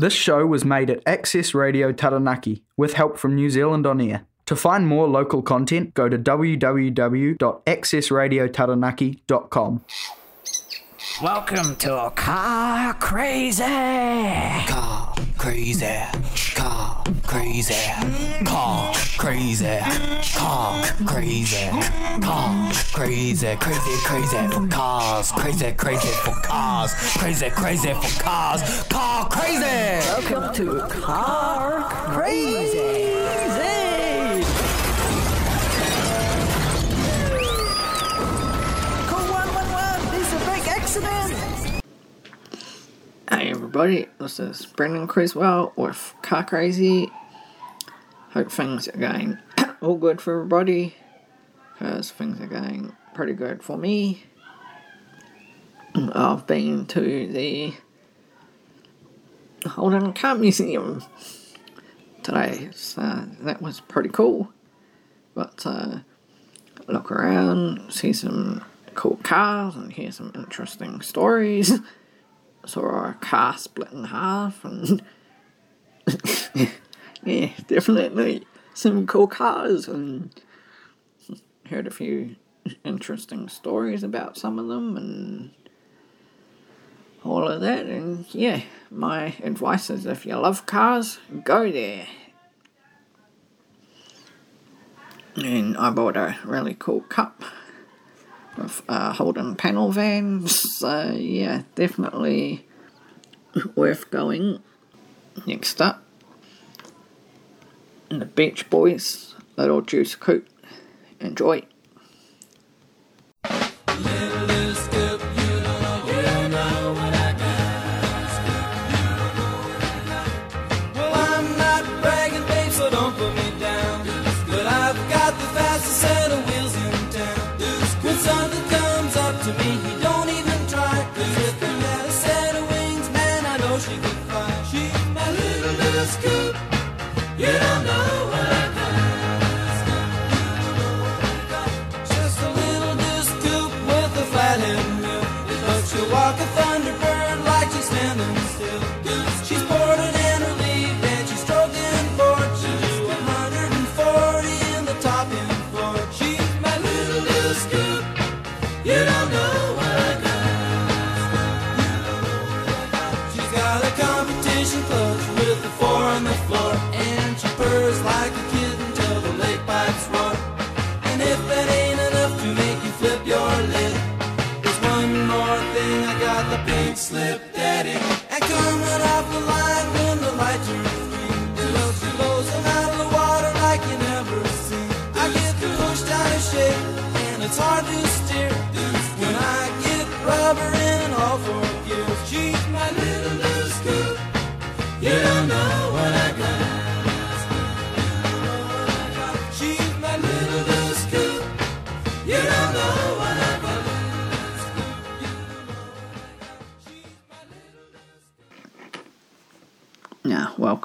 This show was made at Access Radio Taranaki with help from New Zealand On Air. To find more local content, go to www.accessradiotaranaki.com. Welcome to Car Crazy. Car crazy, car crazy, car crazy, car crazy, car crazy, crazy, crazy for cars, crazy, crazy for cars, crazy, crazy for cars, car crazy. Welcome to Car Crazy. Everybody, this is Brendan Cresswell with Car Crazy. Hope things are going all good for everybody, because things are going pretty good for me. I've been to the Holden Car Museum today, so that was pretty cool. But uh, look around, see some cool cars, and hear some interesting stories saw a car split in half and yeah, definitely some cool cars and heard a few interesting stories about some of them and all of that and yeah, my advice is if you love cars, go there. And I bought a really cool cup with uh, Holden panel vans. So yeah, definitely worth going. Next up, the Beach Boys, Little Deuce Coupe. Enjoy.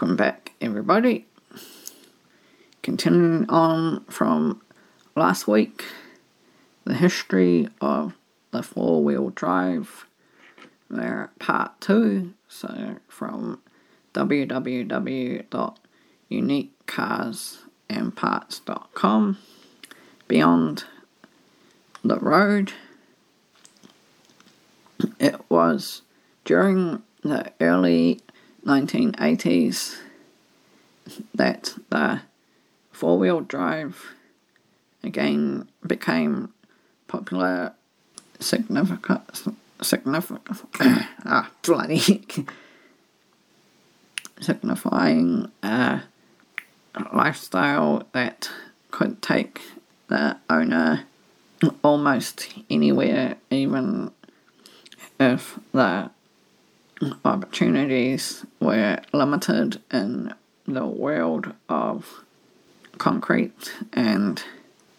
Welcome back, everybody. Continuing on from last week, the history of the four wheel drive. They're part two, so from www.uniquecarsandparts.com. Beyond the road, it was during the early 1980s that the four wheel drive again became popular, significant, significant, ah, bloody, signifying a lifestyle that could take the owner almost anywhere, even if the opportunities were limited in the world of concrete and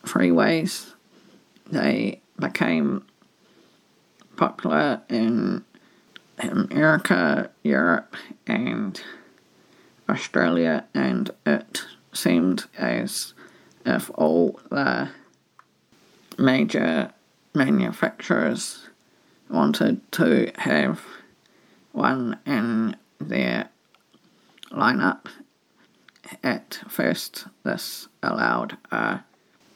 freeways. They became popular in America, Europe, and Australia, and it seemed as if all the major manufacturers wanted to have one in their lineup. At first, this allowed a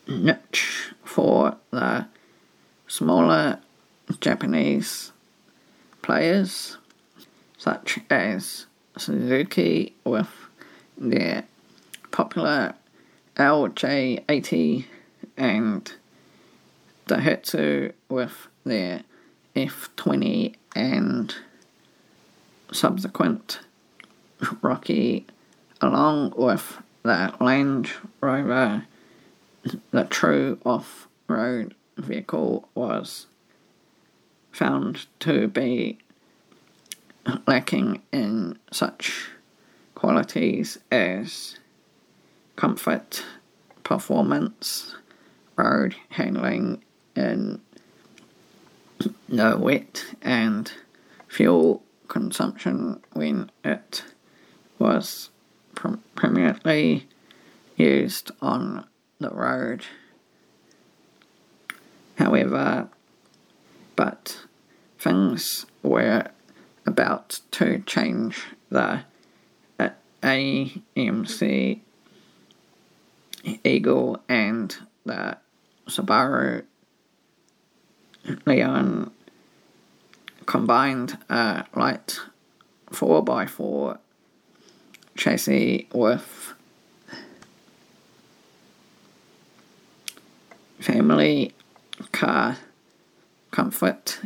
niche for the smaller Japanese players, such as Suzuki with their popular LJ80 and Daihatsu with their F20 and subsequent Rocky, along with the Land Rover, the true off road vehicle was found to be lacking in such qualities as comfort, performance, road handling, and no wet and fuel consumption when it was prim- primarily used on the road. However, but things were about to change the AMC Eagle and the Subaru Leone combined a light 4x4 chassis with family car comfort.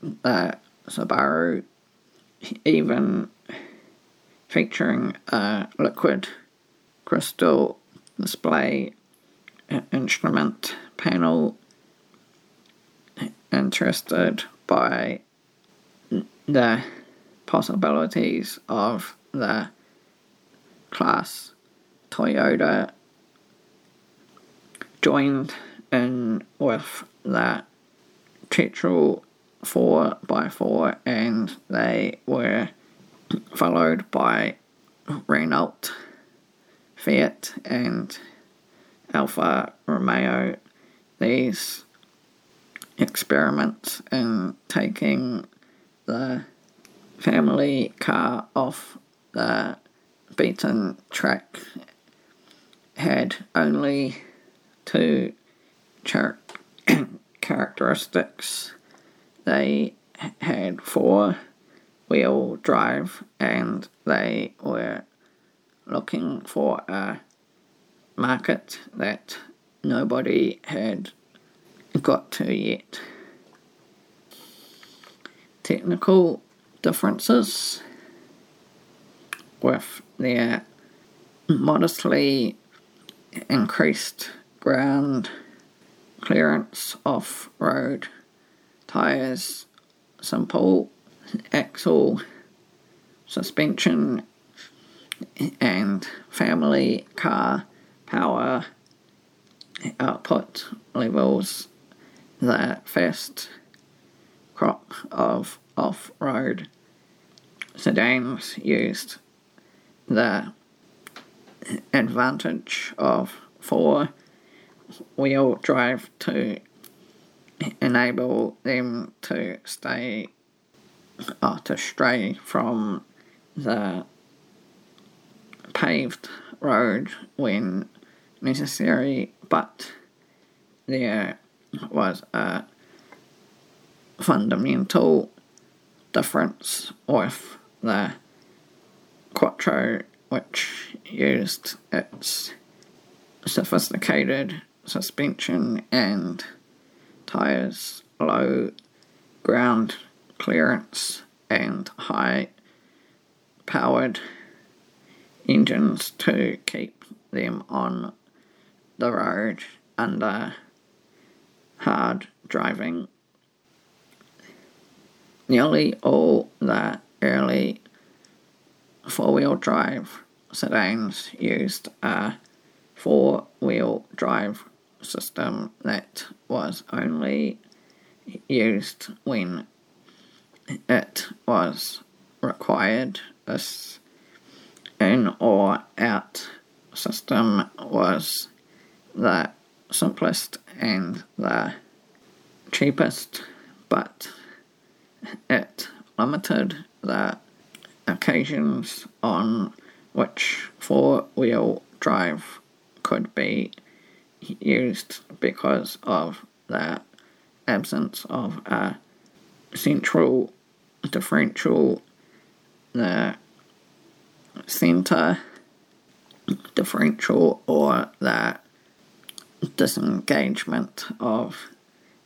The Subaru even featuring a liquid crystal display uh, instrument panel interested by the possibilities of the class Toyota joined in with the petrol 4x4 and they were followed by Renault, Fiat, and Alfa Romeo. These experiments in taking the family car off the beaten track had only two char- characteristics. They had four wheel drive and they were looking for a market that nobody had got to yet. Technical differences with their modestly increased ground clearance off road tyres, simple axle suspension, and family car power output levels the first crop of off road sedans used. The advantage of four wheel drive to enable them to stay or to stray from the paved road when necessary, but there was a fundamental difference with the Quattro, which used its sophisticated suspension and tyres, low ground clearance, and high powered engines to keep them on the road under hard driving. Nearly all the early four wheel drive sedans used a four wheel drive system that was only used when it was required. This in or out system was the simplest and the cheapest, but it limited the occasions on which four wheel drive could be used because of the absence of a central differential, the center differential, or the disengagement of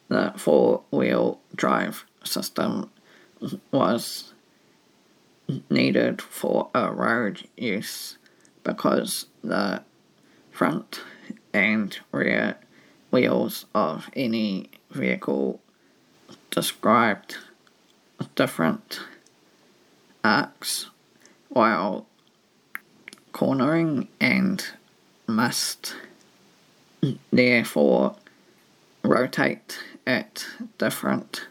the four wheel drive system was needed for a road use because the front and rear wheels of any vehicle described different arcs while cornering and must therefore rotate at different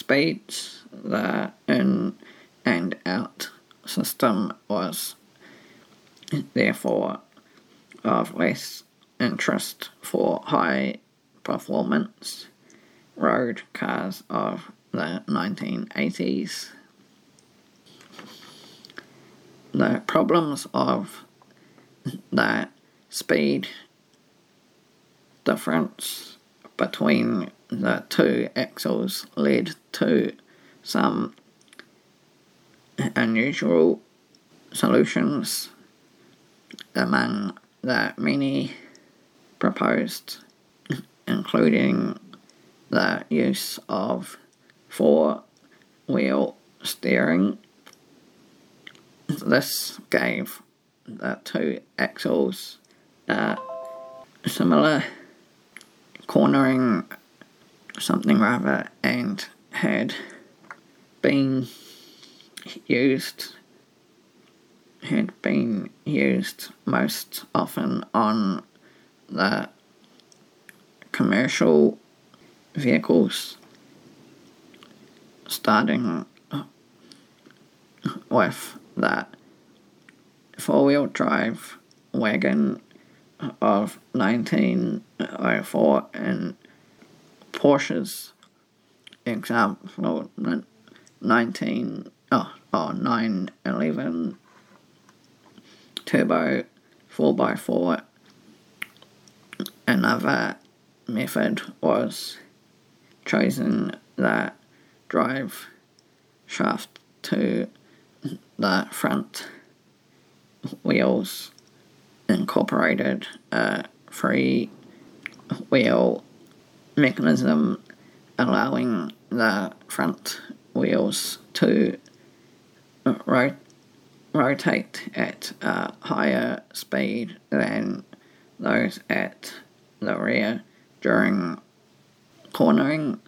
speeds. The in and out system was therefore of less interest for high performance road cars of the 1980s. The problems of the speed difference between the two axles led to some unusual solutions among the many proposed, including the use of four wheel steering. This gave the two axles a similar cornering something rather and had been used had been used most often on the commercial vehicles starting with that four-wheel drive wagon of 1904 and Porsche's example 19 oh, oh 911 turbo 4x4 another method was chosen that drive shaft to the front wheels incorporated a free wheel mechanism allowing the front wheels to ro- rotate at a higher speed than those at the rear during cornering.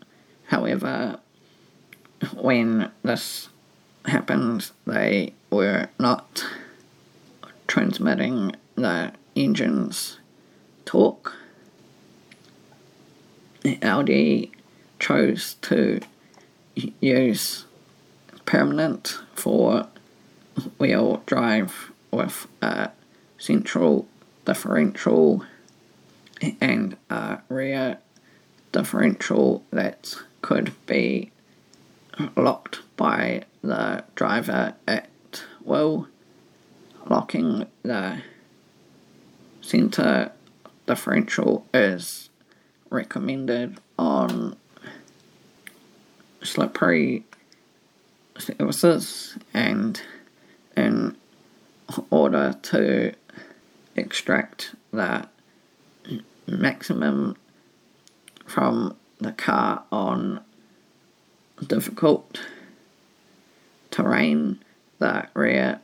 However, when this happened, they were not transmitting the engine's torque. Audi chose to use permanent four wheel drive with a central differential and a rear differential that could be locked by the driver at will, locking the center differential is recommended on slippery surfaces and in order to extract the maximum from the car on difficult terrain, the rear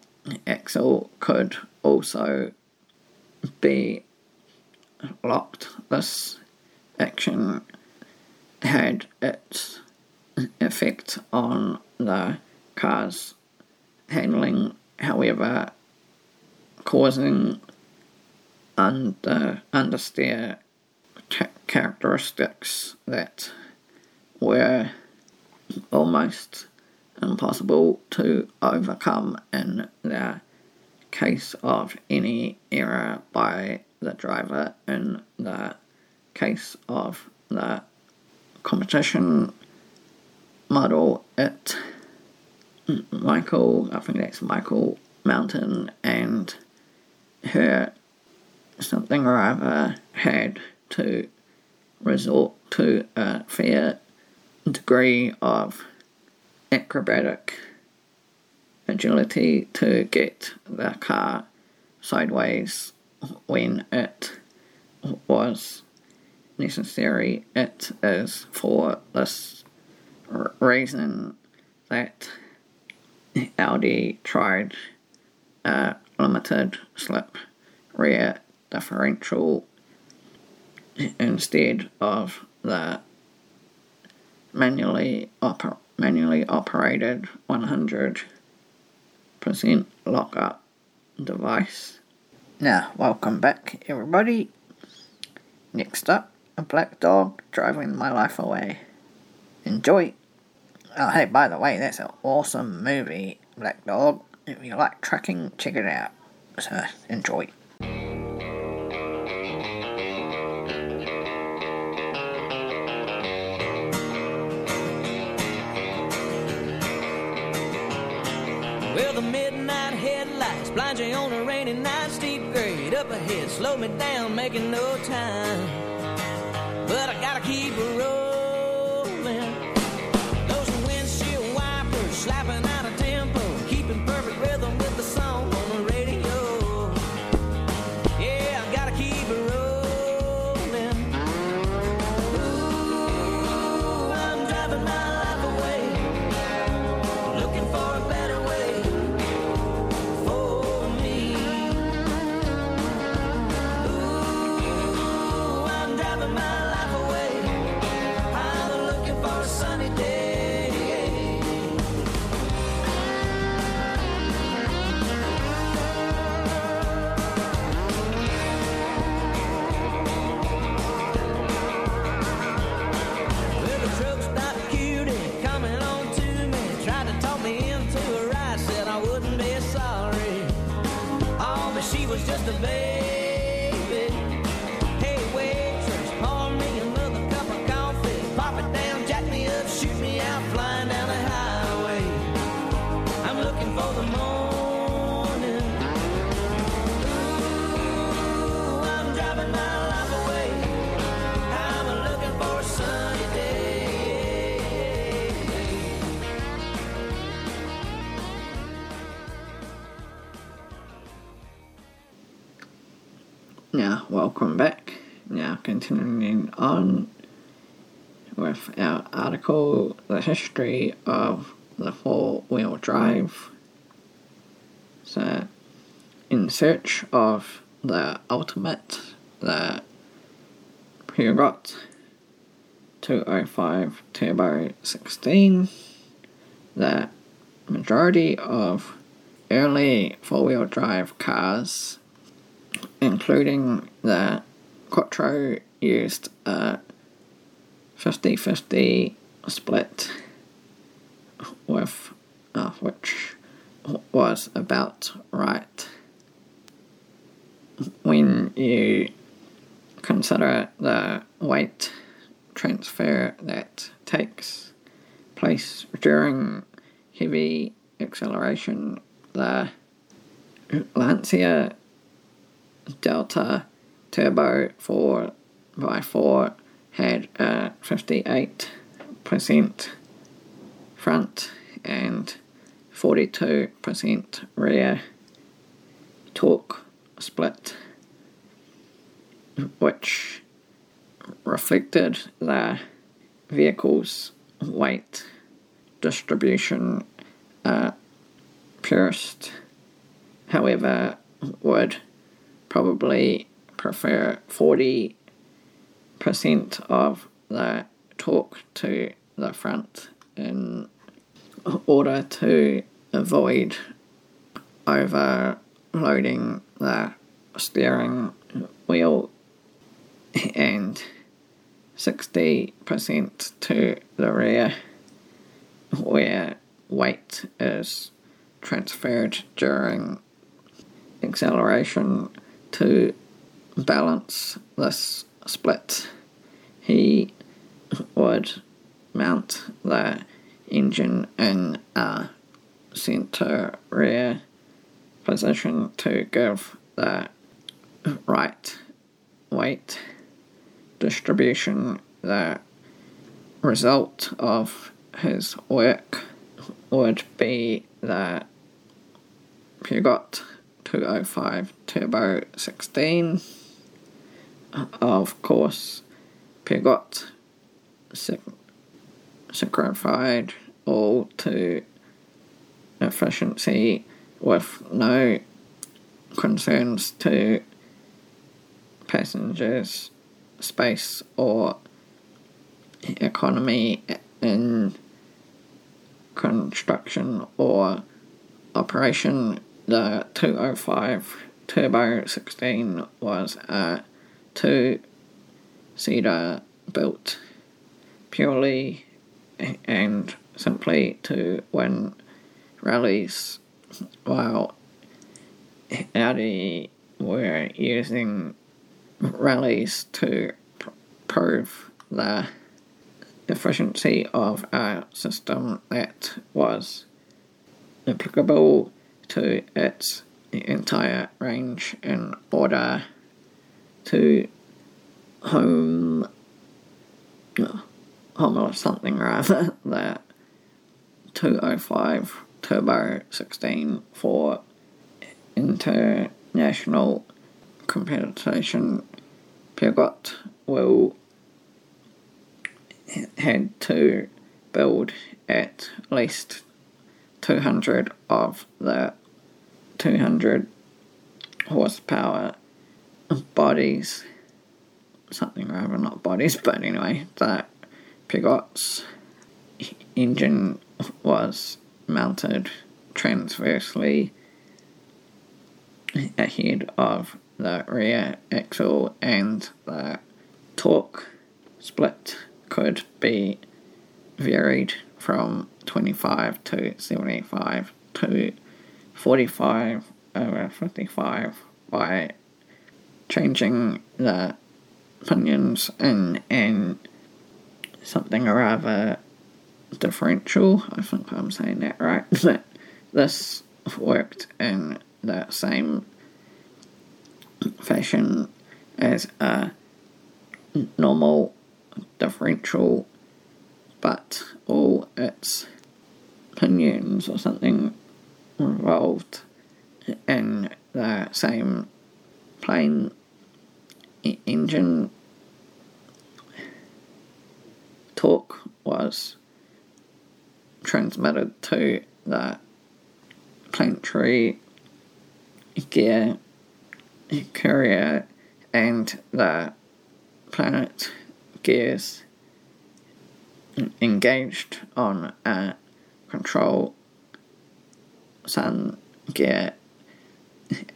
axle could also be locked. This action had its effect on the car's handling, however, causing under understeer characteristics that were almost impossible to overcome in the case of any error by the driver in the case of the competition model at mm, Michael I think that's Michael Mountain and her something or other had to resort to a fair degree of acrobatic agility to get the car sideways when it was necessary. It is for this reason that Audi tried a limited slip rear differential instead of the manually oper- manually operated 100% lockup device. Now, welcome back, everybody. Next up, a black dog driving my life away. Enjoy. Oh, hey, by the way, that's an awesome movie, Black Dog. If you like trucking, check it out. So, enjoy. Well, the midnight headlights blind you on a rainy night. Steep grade up ahead, slow me down, making no time. But I gotta keep it rolling. Continuing on with our article, The History of the Four Wheel Drive. So, in search of the ultimate, the Peugeot 205 Turbo 16, the majority of early four wheel drive cars including the Quattro used a 50-50 split. With uh, which was about right. When you consider the weight transfer that takes place during heavy acceleration the Lancia Delta Turbo 4x4 had a 58% front and 42% rear torque split, which reflected the vehicle's weight distribution. Uh, purist, however, would probably prefer 40% of the torque to the front in order to avoid overloading the steering wheel and 60% to the rear where weight is transferred during acceleration to balance this split. He would mount the engine in a center rear position to give the right weight distribution, the result of his work would be the Peugeot 205 Turbo 16. Of course, syn- synchronized all to efficiency with no concerns to passengers, space, or economy in construction or operation. The 205 Turbo 16 was a two seater built purely and simply to win rallies while Audi were using rallies to pr- prove the efficiency of a system that was applicable to its entire range in order to home uh, home or something rather the 205 turbo 16 for international competition Peugeot will had to build at least 200 of the 200 horsepower bodies. Something rather not bodies but anyway that Peugeot's engine was mounted transversely ahead of the rear axle and the torque split could be varied from 25 to 75 to 45 over 55 by changing the pinions in and something or other differential. I think I'm saying that right. That this worked in the same fashion as a normal differential, but all its pinions or something revolved in the same plane engine torque was transmitted to the planetary gear carrier and the planet gears engaged on a control sun gear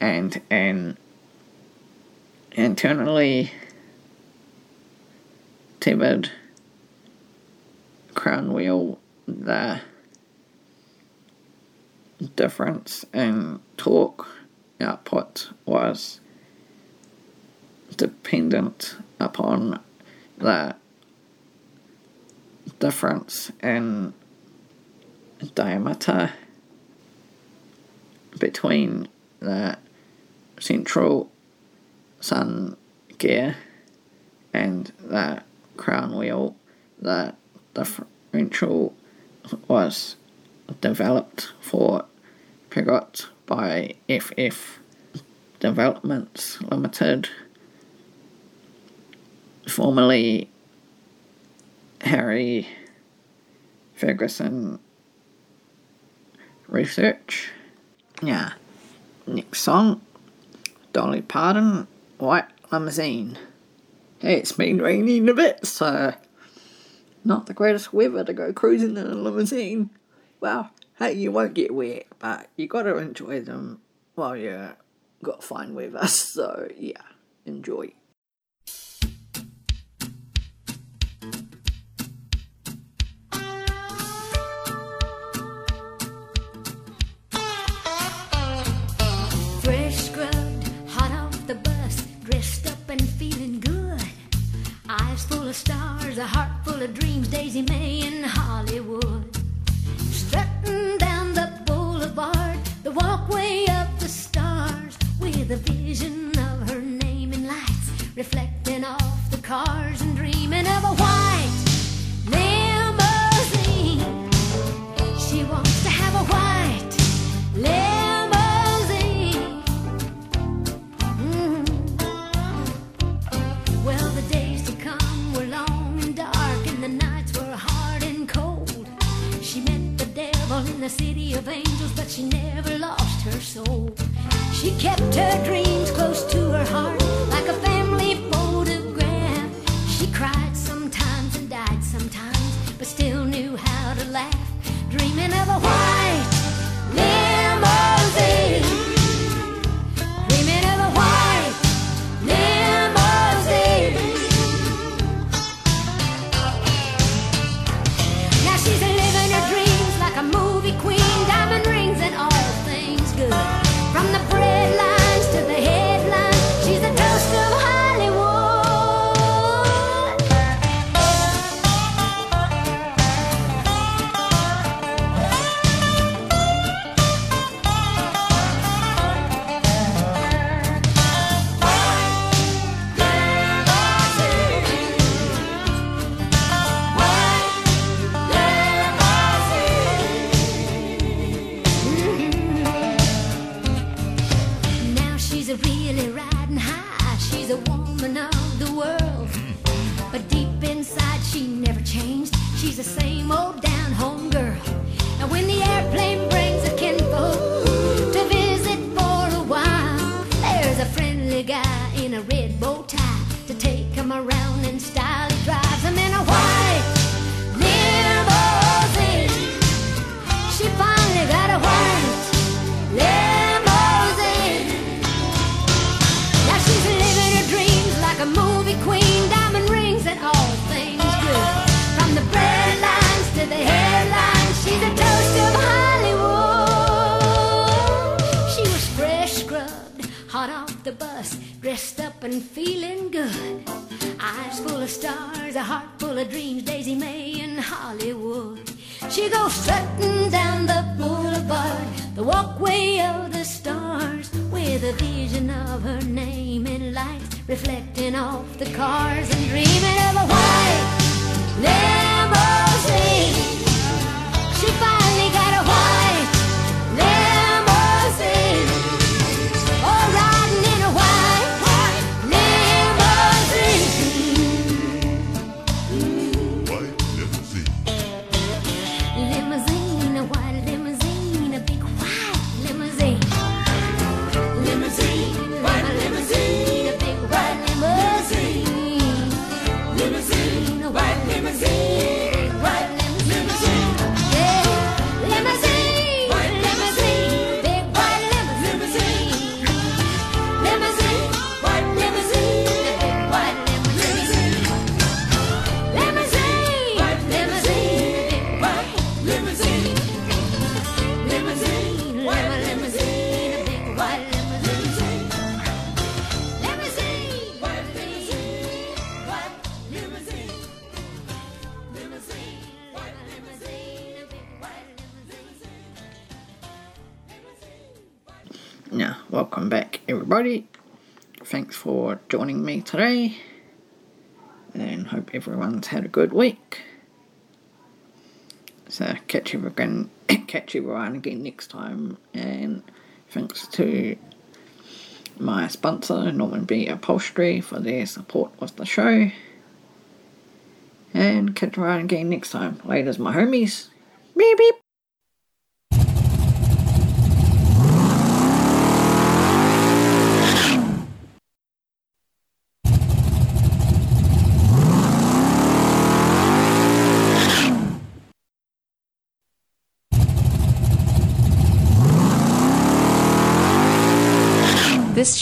and an internally tethered crown wheel the difference in torque output was dependent upon the difference in diameter between the central sun gear and the crown wheel. The differential was developed for Peugeot by FF Developments Limited, formerly Harry Ferguson Research. Yeah. Next song Dolly Parton, White Limousine. It's been raining a bit, so not the greatest weather to go cruising in a limousine. Well, hey, you won't get wet, but you gotta enjoy them while you got fine weather. So yeah, enjoy. a heart full of dreams, Daisy May in Hollywood. Strutting down the boulevard, the walkway of the stars, with a vision of her name in lights reflecting. and feeling good. Eyes full of stars, a heart full of dreams, Daisy May in Hollywood. She goes strutting down the boulevard, the walkway of the stars, with a vision of her name in lights, reflecting off the cars and dreaming of a white limousine. Now, welcome back, everybody. Thanks for joining me today, and hope everyone's had a good week. So, catch you again, catch everyone again next time, and thanks to my sponsor, Norman B. Upholstery, for their support with the show. And catch you again next time. Later's, my homies. Beep beep.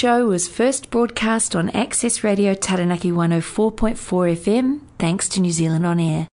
show was first broadcast on Access Radio Taranaki 104.4 FM, thanks to New Zealand On Air.